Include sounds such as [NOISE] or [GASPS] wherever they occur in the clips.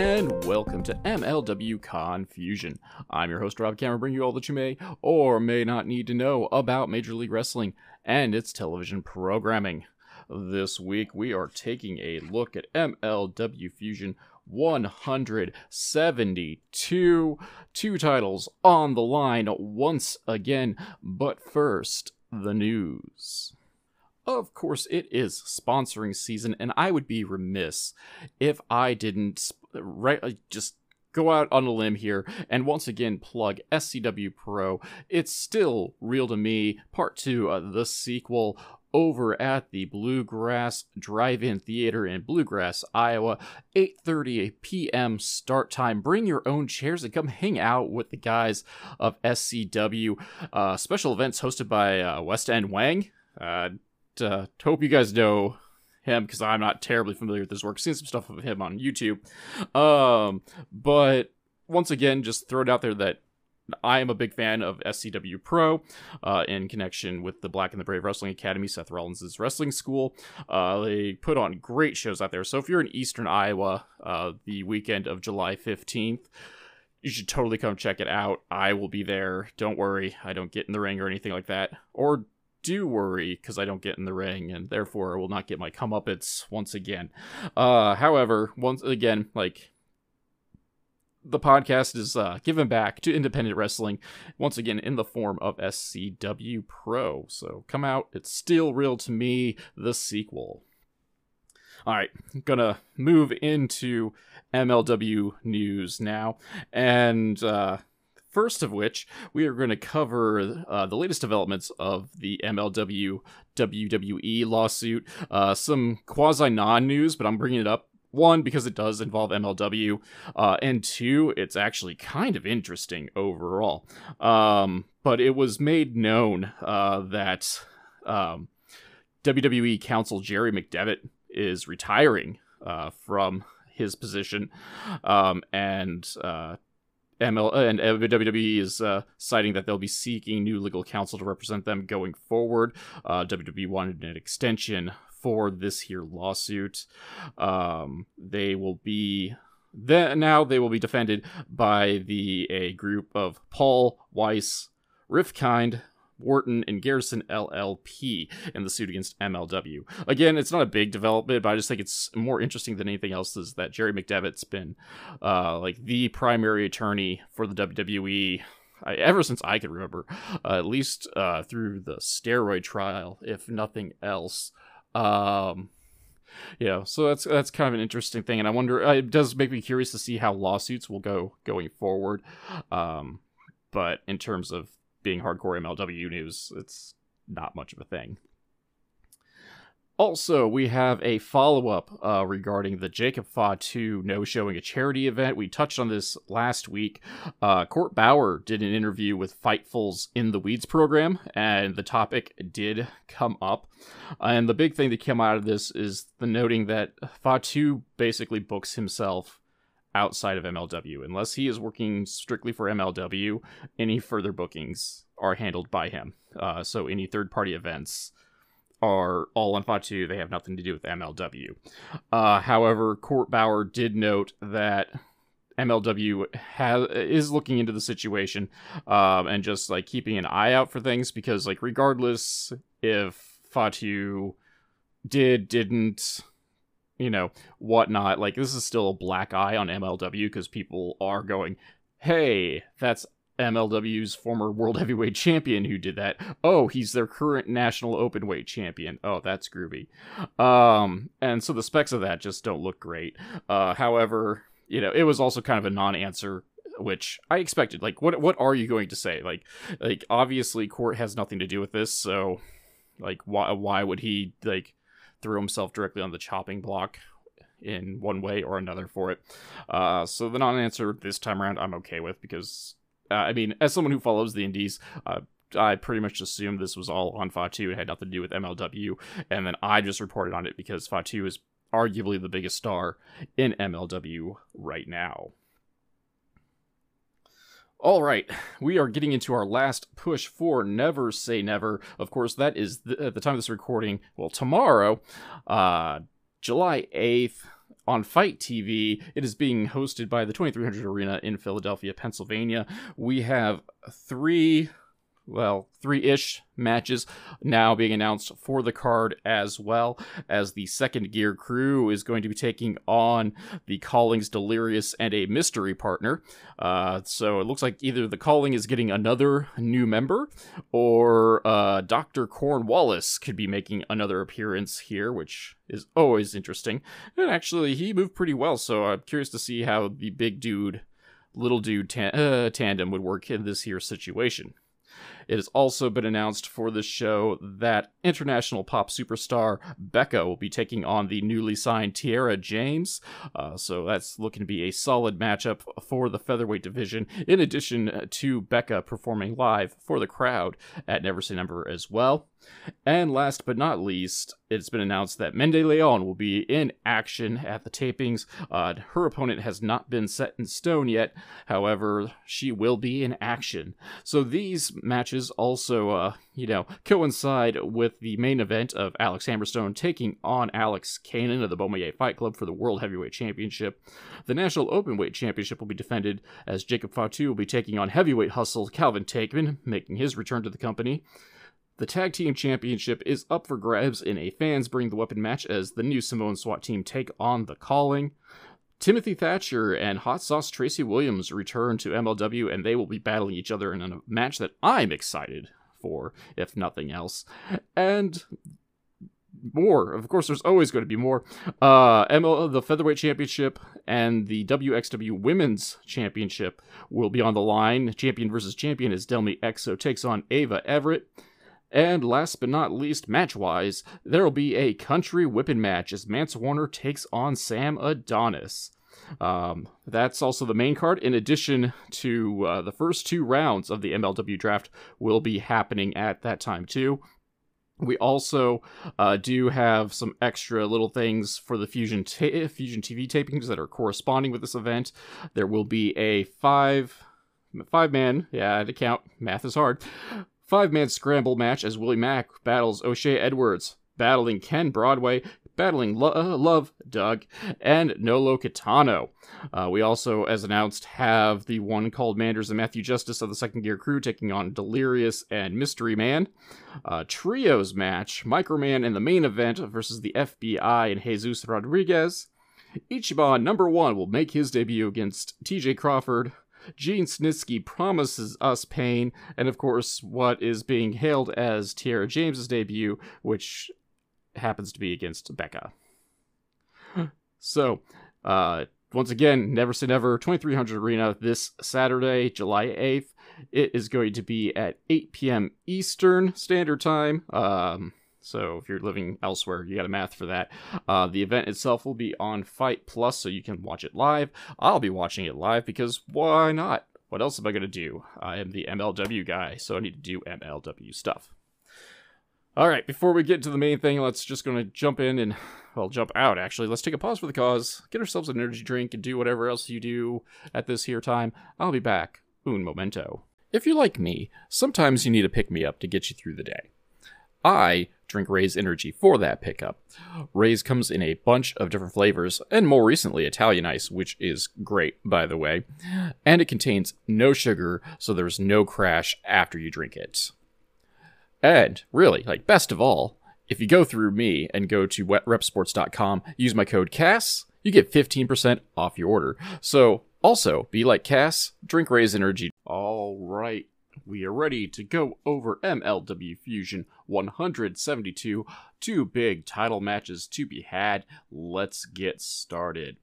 and welcome to MLW Confusion. I'm your host, Rob Kamerer, bringing you all that you may or may not need to know about Major League Wrestling and its television programming. This week, we are taking a look at MLW Fusion 172. Two titles on the line once again, but first, the news. Of course, it is sponsoring season, and I would be remiss if I didn't right, just go out on a limb here and once again plug SCW Pro. It's still real to me, part two, uh, the sequel over at the Bluegrass Drive-In Theater in Bluegrass, Iowa. 8:30 p.m. start time. Bring your own chairs and come hang out with the guys of SCW. Uh, special events hosted by uh, West End Wang. Uh, uh, hope you guys know him because I'm not terribly familiar with his work. Seen some stuff of him on YouTube. Um, but once again, just throw it out there that I am a big fan of SCW Pro uh, in connection with the Black and the Brave Wrestling Academy, Seth Rollins' wrestling school. Uh, they put on great shows out there. So if you're in Eastern Iowa, uh, the weekend of July 15th, you should totally come check it out. I will be there. Don't worry, I don't get in the ring or anything like that. Or do worry because I don't get in the ring and therefore I will not get my comeuppance once again. Uh, however, once again, like the podcast is uh, given back to independent wrestling once again in the form of SCW Pro. So come out, it's still real to me. The sequel. All right, gonna move into MLW news now, and uh, First of which, we are going to cover uh, the latest developments of the MLW WWE lawsuit. Uh, some quasi non news, but I'm bringing it up. One, because it does involve MLW, uh, and two, it's actually kind of interesting overall. Um, but it was made known uh, that um, WWE counsel Jerry McDevitt is retiring uh, from his position, um, and uh, ML and WWE is uh, citing that they'll be seeking new legal counsel to represent them going forward. Uh, WWE wanted an extension for this here lawsuit. Um, they will be then now they will be defended by the a group of Paul Weiss, Rifkind, Wharton and Garrison LLP in the suit against MLW. Again, it's not a big development, but I just think it's more interesting than anything else is that Jerry McDevitt's been uh, like the primary attorney for the WWE I, ever since I can remember, uh, at least uh, through the steroid trial, if nothing else. Um, yeah, so that's that's kind of an interesting thing, and I wonder. Uh, it does make me curious to see how lawsuits will go going forward. Um, but in terms of being hardcore MLW news, it's not much of a thing. Also, we have a follow up uh, regarding the Jacob Fatu no showing a charity event. We touched on this last week. Uh, Court Bauer did an interview with Fightful's In the Weeds program, and the topic did come up. And the big thing that came out of this is the noting that Fatu basically books himself outside of MLW. Unless he is working strictly for MLW, any further bookings are handled by him. Uh, so any third party events are all on Fatu. They have nothing to do with MLW. Uh, however, Court Bauer did note that MLW has is looking into the situation um, and just like keeping an eye out for things because like regardless if Fatu did didn't you know, whatnot. Like this is still a black eye on MLW because people are going, "Hey, that's MLW's former world heavyweight champion who did that. Oh, he's their current national open weight champion. Oh, that's groovy. Um, and so the specs of that just don't look great. Uh, however, you know, it was also kind of a non-answer which I expected. Like, what what are you going to say? Like, like obviously, court has nothing to do with this, so like, why why would he like threw himself directly on the chopping block in one way or another for it. Uh, so the non-answer this time around, I'm okay with because, uh, I mean, as someone who follows the indies, uh, I pretty much assumed this was all on Fatu. It had nothing to do with MLW, and then I just reported on it because Fatu is arguably the biggest star in MLW right now. All right, we are getting into our last push for Never Say Never. Of course, that is at the time of this recording, well, tomorrow, uh, July 8th, on FITE TV. It is being hosted by the 2300 Arena in Philadelphia, Pennsylvania. We have three well, three ish matches now being announced for the card as well as the second gear crew is going to be taking on the Callings Delirious and a mystery partner. Uh, so it looks like either the Calling is getting another new member or uh, Dr. Cornwallis could be making another appearance here, which is always interesting. And actually, he moved pretty well, so I'm curious to see how the big dude, little dude uh, tandem would work in this here situation. It has also been announced for the show that international pop superstar Becca will be taking on the newly signed Tiara James. Uh, so that's looking to be a solid matchup for the featherweight division, in addition to Becca performing live for the crowd at Never Say Never as well. And last but not least, it's been announced that Mandy Leon will be in action at the tapings. Uh, her opponent has not been set in stone yet, however, she will be in action. So these matches also, uh, you know, coincide with the main event of Alex Hammerstone taking on Alex Kane of the Bomaye Fight Club for the World Heavyweight Championship. The National Openweight Championship will be defended as Jacob Fatu will be taking on heavyweight hustle Calvin Tankman, making his return to the company. The Tag Team Championship is up for grabs in a fans bring the weapon match as the new Samoan SWAT team take on the Calling. Timothy Thatcher and Hot Sauce Tracy Williams return to MLW and they will be battling each other in a match that I'm excited for, if nothing else. And more. Of course, there's always going to be more. Uh, ML, the Featherweight Championship and the WXW Women's Championship will be on the line. Champion versus champion as Delmi Exo takes on Ava Everett. And last but not least, match wise, there will be a country whipping match as Mance Warner takes on Sam Adonis. Um, that's also the main card. In addition to uh, the first two rounds of the MLW draft, will be happening at that time too. We also uh, do have some extra little things for the Fusion ta- Fusion TV tapings that are corresponding with this event. There will be a five five man, yeah, to count. Math is hard. Five man scramble match as Willie Mack battles O'Shea Edwards, battling Ken Broadway, battling Lo- uh, Love Doug, and Nolo Kitano. Uh, we also, as announced, have the one called Manders and Matthew Justice of the Second Gear Crew taking on Delirious and Mystery Man. Uh, trios match Microman in the main event versus the FBI and Jesus Rodriguez. Ichiban number one will make his debut against TJ Crawford. Gene Snitsky promises us pain, and of course, what is being hailed as Tiara James's debut, which happens to be against Becca. [GASPS] so, uh, once again, Never Say Never 2300 Arena this Saturday, July 8th. It is going to be at 8 p.m. Eastern Standard Time. Um, so if you're living elsewhere, you got a math for that. Uh, the event itself will be on Fight Plus, so you can watch it live. I'll be watching it live because why not? What else am I going to do? I am the MLW guy, so I need to do MLW stuff. All right, before we get to the main thing, let's just going to jump in and, well, jump out actually. Let's take a pause for the cause, get ourselves an energy drink, and do whatever else you do at this here time. I'll be back. Un momento. If you're like me, sometimes you need a pick me up to get you through the day. I drink Raze Energy for that pickup. Raze comes in a bunch of different flavors, and more recently Italian Ice, which is great, by the way. And it contains no sugar, so there's no crash after you drink it. And really, like best of all, if you go through me and go to wetrepsports.com, use my code CASS, you get 15% off your order. So also, be like Cass, drink Raze Energy. All right, we are ready to go over MLW Fusion 172. Two big title matches to be had. Let's get started.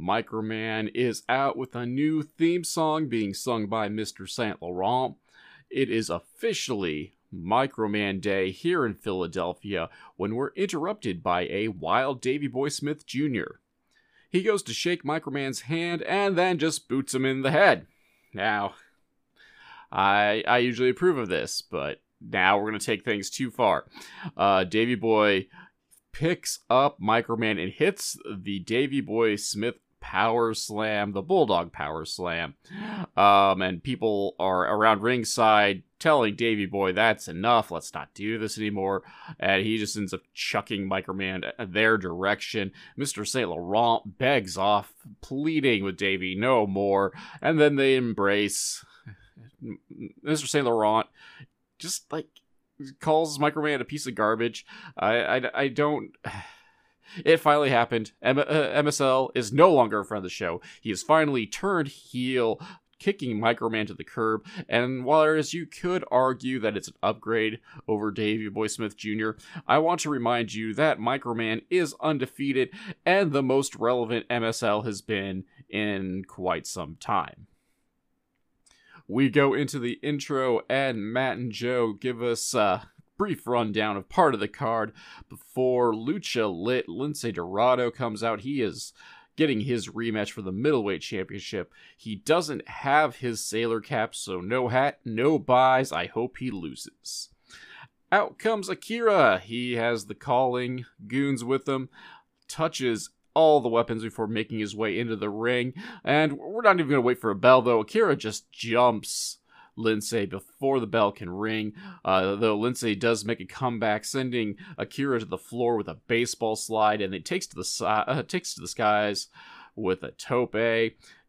Microman is out with a new theme song being sung by Mr. Saint Laurent. It is officially Microman Day here in Philadelphia when we're interrupted by a wild Davy Boy Smith Jr. He goes to shake Microman's hand and then just boots him in the head. Now, I I usually approve of this, but now we're gonna take things too far. Uh, Davy Boy picks up Microman and hits the Davy Boy Smith power slam, the Bulldog power slam. Um, and people are around ringside telling Davy Boy, that's enough, let's not do this anymore. And he just ends up chucking Microman their direction. Mr. St. Laurent begs off, pleading with Davy, no more. And then they embrace. Mr. St. Laurent just like calls Microman a piece of garbage. I, I, I don't. [SIGHS] It finally happened. M- uh, MSL is no longer a friend of the show. He has finally turned heel, kicking Microman to the curb. And while whereas you could argue that it's an upgrade over Davey Boy Smith Jr., I want to remind you that Microman is undefeated and the most relevant MSL has been in quite some time. We go into the intro, and Matt and Joe give us a brief rundown of part of the card before Lucha Lit Lince Dorado comes out. He is getting his rematch for the middleweight championship. He doesn't have his sailor cap, so no hat, no buys. I hope he loses. Out comes Akira. He has the calling goons with him, touches all the weapons before making his way into the ring. And we're not even going to wait for a bell, though. Akira just jumps Lince before the bell can ring. Uh, though Lince does make a comeback, sending Akira to the floor with a baseball slide, and it takes to the si- uh, [LAUGHS] takes to the skies with a tope.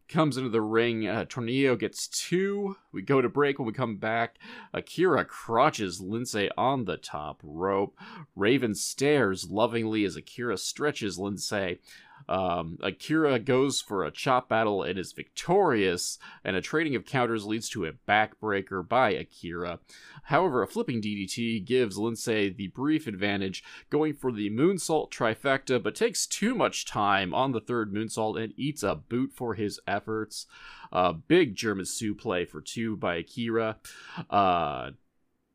Comes into the ring. Uh, Tornillo gets two. We go to break. When we come back, Akira crotches Lince on the top rope. Raven stares lovingly as Akira stretches Lince. Um, Akira goes for a chop battle and is victorious, and a trading of counters leads to a backbreaker by Akira. However, a flipping DDT gives Lince the brief advantage, going for the moonsault trifecta, but takes too much time on the third moonsault and eats a boot for his efforts. Uh, big German suplex for two by Akira. Uh,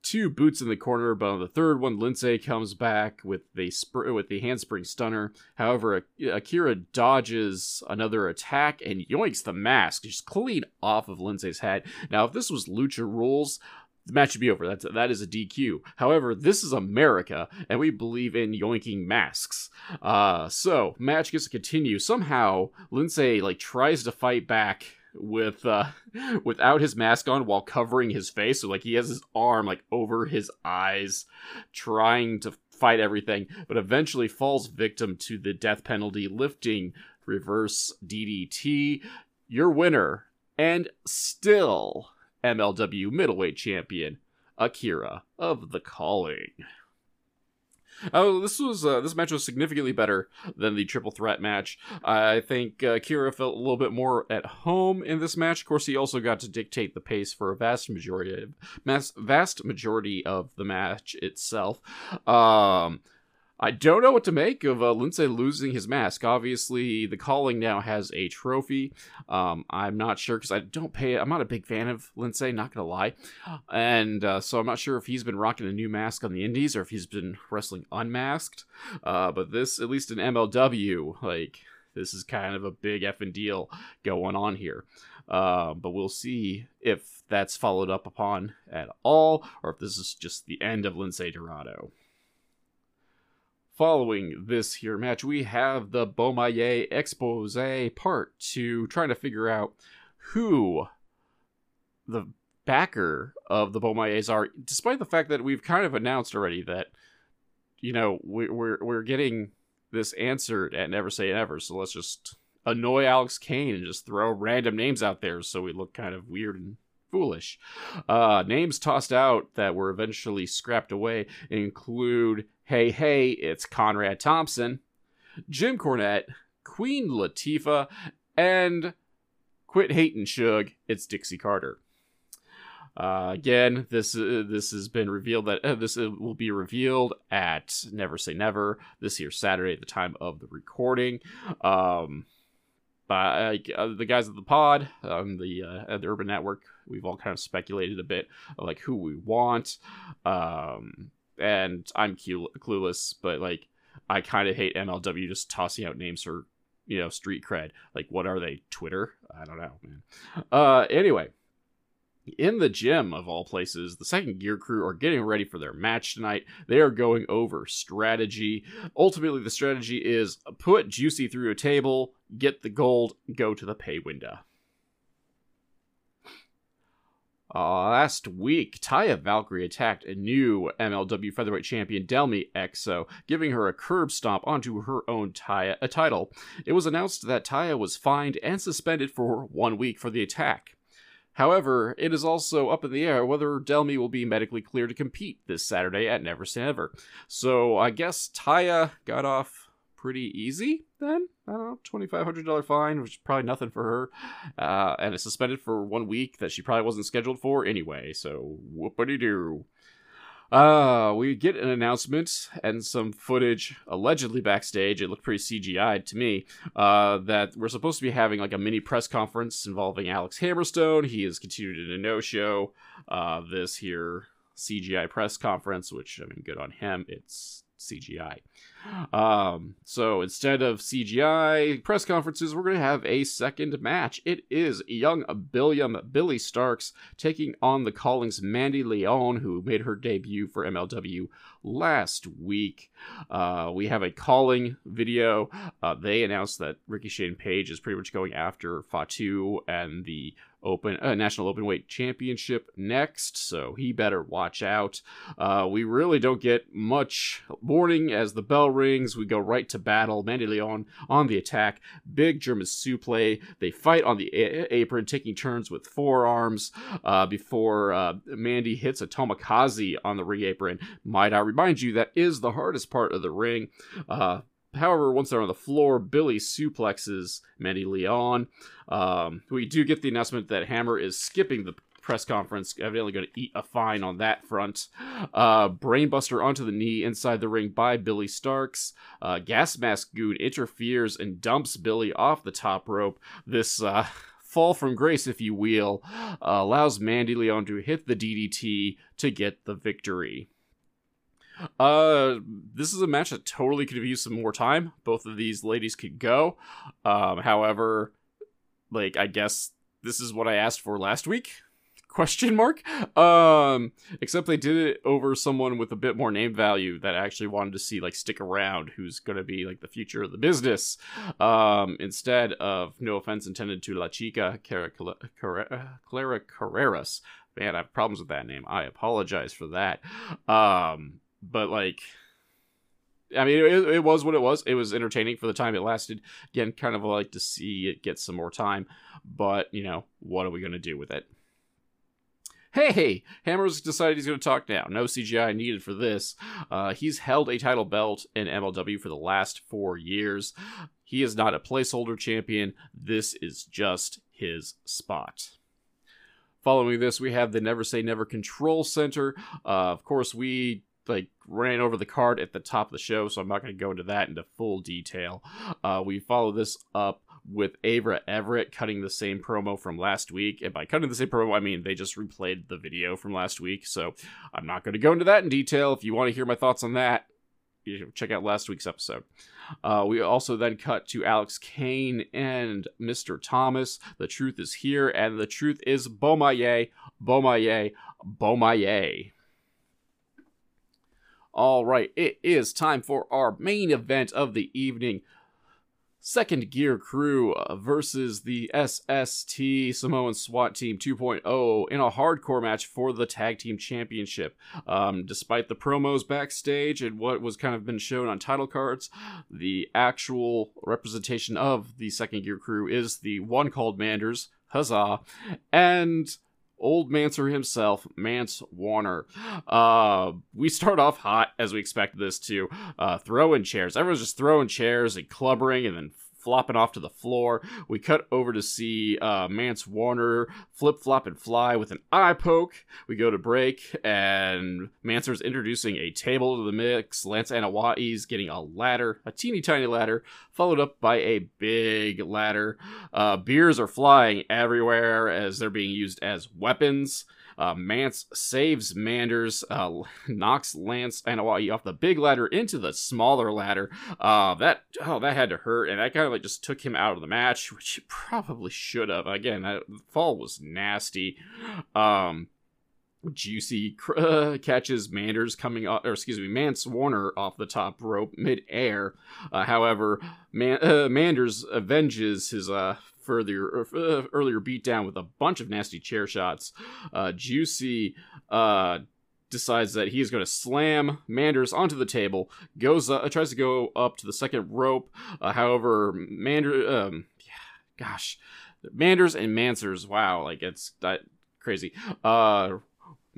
two boots in the corner, but on the third one, Lince comes back with the sp- with the handspring stunner. However, Akira dodges another attack and yoinks the mask just clean off of Lince's head. Now, if this was Lucha Rules, the match should be over. That's that is a DQ. However, this is America, and we believe in yoinking masks. Uh, so match gets to continue. Somehow, Lince like tries to fight back with uh [LAUGHS] without his mask on while covering his face. So like he has his arm like over his eyes trying to fight everything but eventually falls victim to the death penalty lifting reverse DDT your winner and still MLW middleweight champion Akira of the Calling Oh, this was uh, this match was significantly better than the triple threat match. I think uh, Kira felt a little bit more at home in this match. Of course, he also got to dictate the pace for a vast majority of mass, vast majority of the match itself. Um, I don't know what to make of uh, Lince losing his mask. Obviously, the calling now has a trophy. Um, I'm not sure because I don't pay. I'm not a big fan of Lince, not gonna lie, and uh, so I'm not sure if he's been rocking a new mask on the Indies or if he's been wrestling unmasked. Uh, but this, at least in MLW, like this is kind of a big effing deal going on here. Uh, but we'll see if that's followed up upon at all, or if this is just the end of Lince Dorado. Following this here match, we have the Bomaye expose part to trying to figure out who the backer of the Bomayes are, despite the fact that we've kind of announced already that, you know, we, we're, we're getting this answered at Never Say Never, so let's just annoy Alex Kane and just throw random names out there so we look kind of weird and foolish. Uh, names tossed out that were eventually scrapped away include Hey Hey, it's Conrad Thompson, Jim Cornette, Queen Latifah, and Quit Hating Shug, it's Dixie Carter. Uh, again, this uh, this has been revealed that uh, this uh, will be revealed at Never Say Never this here Saturday at the time of the recording. Um, by uh, the guys at the pod on the uh, the Urban Network, we've all kind of speculated a bit like who we want. Um, and I'm clueless, but like I kind of hate MLW just tossing out names for you know street cred. Like, what are they? Twitter? I don't know, man. Uh, anyway, in the gym of all places the second gear crew are getting ready for their match tonight they are going over strategy ultimately the strategy is put juicy through a table get the gold go to the pay window uh, last week, Taya Valkyrie attacked a new MLW featherweight champion, Delmi Exo, giving her a curb stomp onto her own Taya, a title. It was announced that Taya was fined and suspended for one week for the attack. However, it is also up in the air whether Delmi will be medically cleared to compete this Saturday at Never Say Never. So I guess Taya got off pretty easy then. I don't know, twenty five hundred dollar fine, which is probably nothing for her, uh, and it's suspended for one week that she probably wasn't scheduled for anyway. So whoopity doo. Uh, we get an announcement and some footage allegedly backstage. It looked pretty CGI'd to me. Uh, that we're supposed to be having like a mini press conference involving Alex Hammerstone. He has continued in a no show. Uh, this here CGI press conference, which I mean, good on him. It's CGI. Um, so instead of CGI press conferences, we're going to have a second match. It is young Billiam Billie Starkz taking on the Callings Mandy Leon, who made her debut for MLW last week. Uh, we have a calling video. Uh, they announced that Ricky Shane Page is pretty much going after Fatu and the open uh, national open weight championship next so he better watch out uh, we really don't get much warning as the bell rings we go right to battle mandy leon on the attack big german suplex they fight on the a- apron taking turns with forearms uh, before uh, mandy hits a tomokaze on the ring apron might i remind you that is the hardest part of the ring uh, However, once they're on the floor, Billy suplexes Mandy Leon. Um, we do get the announcement that Hammer is skipping the press conference, evidently going to eat a fine on that front. Uh, Brainbuster onto the knee inside the ring by Billie Starkz. Uh, Gas Mask Goon interferes and dumps Billy off the top rope. This uh, [LAUGHS] fall from grace, if you will, uh, allows Mandy Leon to hit the DDT to get the victory. Uh, this is a match that totally could have used some more time. Both of these ladies could go. Um, however, like I guess this is what I asked for last week. Question mark. Um, except they did it over someone with a bit more name value that actually wanted to see like stick around, who's gonna be like the future of the business. Um, instead of no offense intended to La Chica Clara, Clara Carreras. Man, I have problems with that name. I apologize for that. Um, but like I mean, it, it, was what it was. It was entertaining for the time it lasted. Again, kind of like to see it get some more time, but you know, what are we going to do with it? Hey, hey! Hammer's decided he's going to talk now. No CGI needed for this. Uh, he's held a title belt in MLW for the last four years. He is not a placeholder champion. This is just his spot. Following this, we have the Never Say Never Control Center. Uh, of course, we like ran over the card at the top of the show, so I'm not going to go into that into full detail. Uh, we follow this up with Ava Everett cutting the same promo from last week. And by cutting the same promo, I mean they just replayed the video from last week. So I'm not going to go into that in detail. If you want to hear my thoughts on that, you check out last week's episode. Uh, we also then cut to Alex Kane and Mr. Thomas. The truth is here, and the truth is Bomaye, Bomaye, Bomaye. All right, it is time for our main event of the evening. Second Gear Crew uh, versus the SST Samoan SWAT Team 2.0 in a hardcore match for the Tag Team Championship. Um, despite the promos backstage and what was kind of been shown on title cards, the actual representation of the Second Gear Crew is the one called Manders, huzzah, and old Manser himself, Mance Warner. Uh, we start off hot as we expect this to, uh, throwing chairs. Everyone's just throwing chairs and clubbering and then flopping off to the floor. We cut over to see uh, Mance Warner flip flop and fly with an eye poke. We go to break, and Manser's introducing a table to the mix. Lance Anoa'i's getting a ladder, a teeny tiny ladder, followed up by a big ladder. Uh, beers are flying everywhere as they're being used as weapons. Uh, Mance saves Manders, uh, [LAUGHS] knocks Lance Anoa'i off the big ladder into the smaller ladder. Uh, that oh, that had to hurt, and that kind of like just took him out of the match, which he probably should have. Again, that fall was nasty. Um, Juicy uh, [LAUGHS] catches Manders coming off, or excuse me, Mance Warner off the top rope mid-air. Uh, however, Man- [LAUGHS] uh, Manders avenges his uh, further uh, earlier beatdown with a bunch of nasty chair shots. Uh, Juicy decides that he's going to slam Manders onto the table. Goes tries to go up to the second rope. however, Manders, um, yeah, gosh, Manders and Mansers. wow, like it's that crazy. Uh,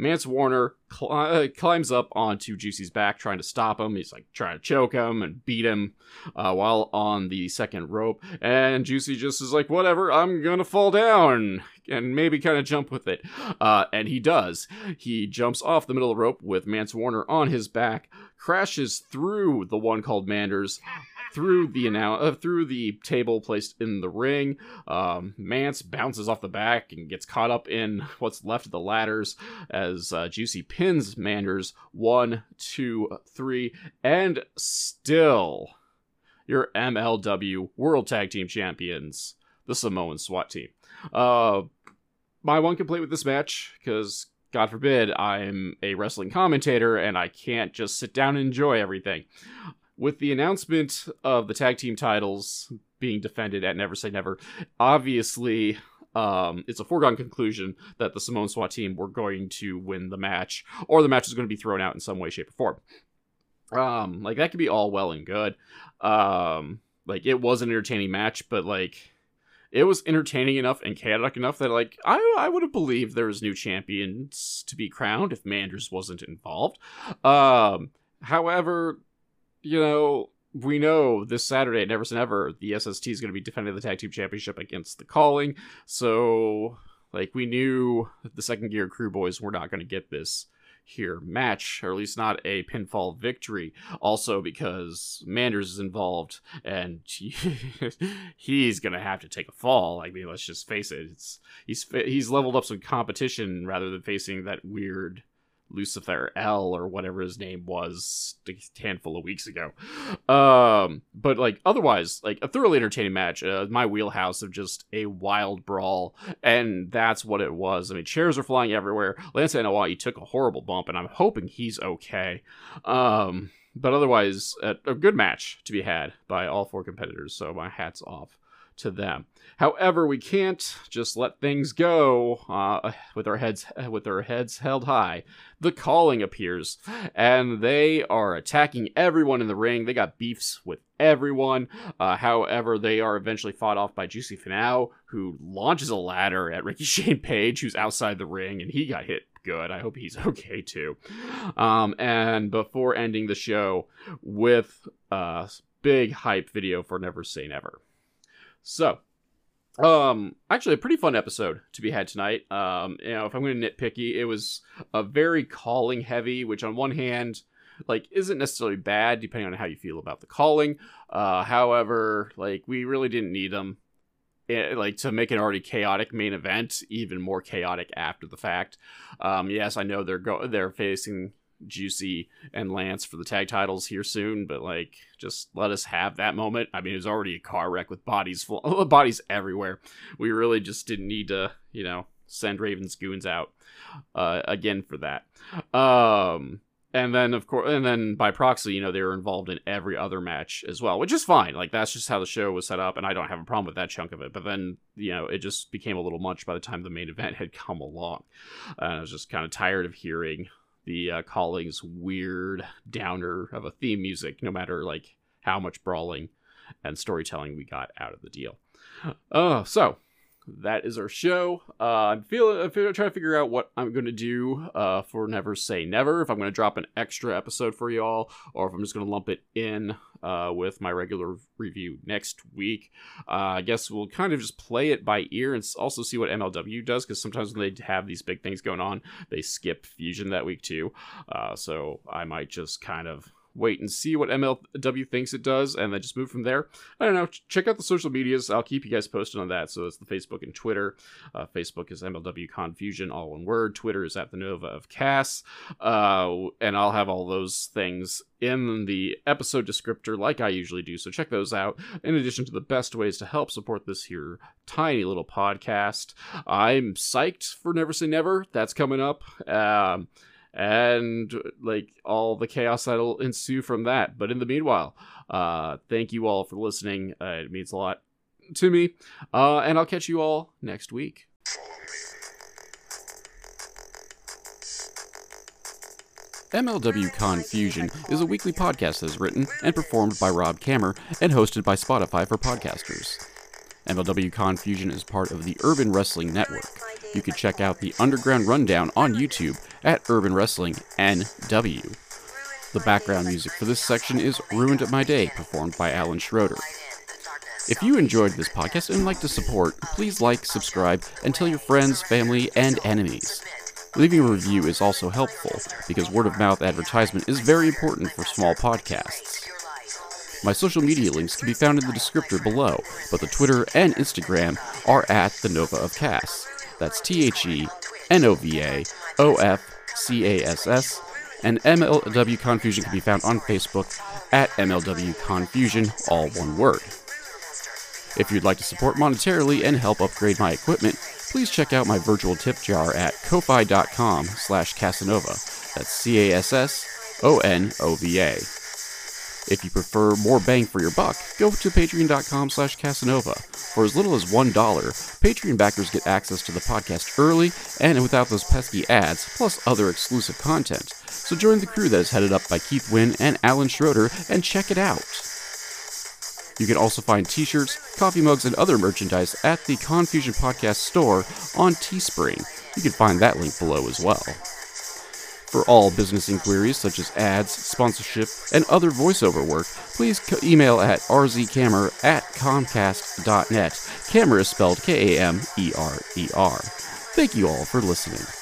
Mance Warner cl- uh, climbs up onto Juicy's back, trying to stop him. He's like trying to choke him and beat him uh, while on the second rope. And Juicy just is like, whatever, I'm gonna fall down and maybe kind of jump with it. Uh, and he does. He jumps off the middle rope with Mance Warner on his back, crashes through the one called Manders, through the uh, through the table placed in the ring. Um, Mance bounces off the back and gets caught up in what's left of the ladders as uh, Juicy pins Manders one, two, three, and still your MLW World Tag Team Champions, the Samoan SWAT team. Uh, my one complaint with this match, because God forbid I'm a wrestling commentator and I can't just sit down and enjoy everything with the announcement of the tag team titles being defended at Never Say Never, obviously um, it's a foregone conclusion that the Samoan SWAT team were going to win the match, or the match is going to be thrown out in some way, shape, or form. Um, like that could be all well and good. Um, like it was an entertaining match, but like it was entertaining enough and chaotic enough that like I I would have believed there was new champions to be crowned if Manders wasn't involved. Um, however, you know, we know this Saturday at Never Say Never, the SST is going to be defending the Tag Team Championship against the Calling. So, like, we knew the second gear crew boys were not going to get this here match, or at least not a pinfall victory. Also, because Manders is involved, and [LAUGHS] he, he's gonna have to take a fall. I mean, let's just face it. It's he's he's leveled up some competition rather than facing that weird Lucifer L or whatever his name was a handful of weeks ago. Um, but like otherwise, like a thoroughly entertaining match. Uh, my wheelhouse of just a wild brawl, and that's what it was. I mean, chairs are flying everywhere. Lance Anoa'i took a horrible bump, and I'm hoping he's okay. Um, but otherwise, a, a good match to be had by all four competitors. So my hats off to them. However, we can't just let things go uh, with our heads with our heads held high. The calling appears, and they are attacking everyone in the ring. They got beefs with everyone. Uh, however, they are eventually fought off by Juicy Finau, who launches a ladder at Ricky [LAUGHS] Shane Page, who's outside the ring, and he got hit good. I hope he's [LAUGHS] okay too. Um, and before ending the show with a big hype video for Never Say Never. So, um, actually, a pretty fun episode to be had tonight. Um, you know, if I'm going to nitpicky, it was a very calling heavy, which on one hand, like, isn't necessarily bad depending on how you feel about the calling. Uh, however, like, we really didn't need them. Eh, like to make an already chaotic main event even more chaotic after the fact. Um, yes, I know they're go they're facing Juicy and Lance for the tag titles here soon, but like just let us have that moment. I mean, it was already a car wreck with bodies full [LAUGHS] bodies everywhere. We really just didn't need to, you know, send Raven's goons out uh, again for that. Um, and then of course, and then by proxy, you know, they were involved in every other match as well, which is fine. Like that's just how the show was set up, and I don't have a problem with that chunk of it. But then, you know, it just became a little much by the time the main event had come along, and I was just kind of tired of hearing the uh, calling's weird downer of a theme music, no matter like how much brawling and storytelling we got out of the deal. Uh, so that is our show. Uh, I'm feeling, I'm trying to figure out what I'm going to do uh, for Never Say Never. If I'm going to drop an extra episode for y'all, or if I'm just going to lump it in uh, with my regular review next week. Uh, I guess we'll kind of just play it by ear and also see what MLW does, because sometimes when they have these big things going on, they skip Fusion that week too. Uh, so I might just kind of wait and see what MLW thinks it does, and then just move from there. I don't know. Ch- check out the social medias. I'll keep you guys posted on that. So it's the Facebook and Twitter. Uh, Facebook is MLW Confusion, all one word. Twitter is at the Nova of Cass, uh, and I'll have all those things in the episode descriptor like I usually do. So check those out. In addition to the best ways to help support this here tiny little podcast, I'm psyched for Never Say Never. That's coming up. Um, and like all the chaos that'll ensue from that. But in the meanwhile, uh, thank you all for listening. Uh, it means a lot to me. Uh, and I'll catch you all next week. MLW Confusion is a weekly podcast that is written and performed by Rob Kamerer and hosted by Spotify for podcasters. MLW Confusion is part of the Urban Wrestling Network. You can check out the Underground Rundown on YouTube at Urban Wrestling NW. The background music for this section is Ruined My Day, performed by Alan Schroeder. If you enjoyed this podcast and like to support, please like, subscribe, and tell your friends, family, and enemies. Leaving a review is also helpful because word of mouth advertisement is very important for small podcasts. My social media links can be found in the descriptor below, but the Twitter and Instagram are at the Nova of Cass. That's T H E N O V A O F C A S S. And MLW Confusion can be found on Facebook at MLW Confusion, all one word. If you'd like to support monetarily and help upgrade my equipment, please check out my virtual tip jar at ko-fi.com slash Cassonova. That's C-A-S-S-O-N-O-V-A. If you prefer more bang for your buck, go to patreon.com slash Cassonova. For as little as $1, Patreon backers get access to the podcast early and without those pesky ads, plus other exclusive content. So join the crew that is headed up by Keith Winn and Alan Schroeder and check it out. You can also find t shirts, coffee mugs, and other merchandise at the Confusion Podcast store on Teespring. You can find that link below as well. For all business inquiries such as ads, sponsorship, and other voiceover work, please email at rzkamerer at comcast.net. Kamerer is spelled K A M E R E R. Thank you all for listening.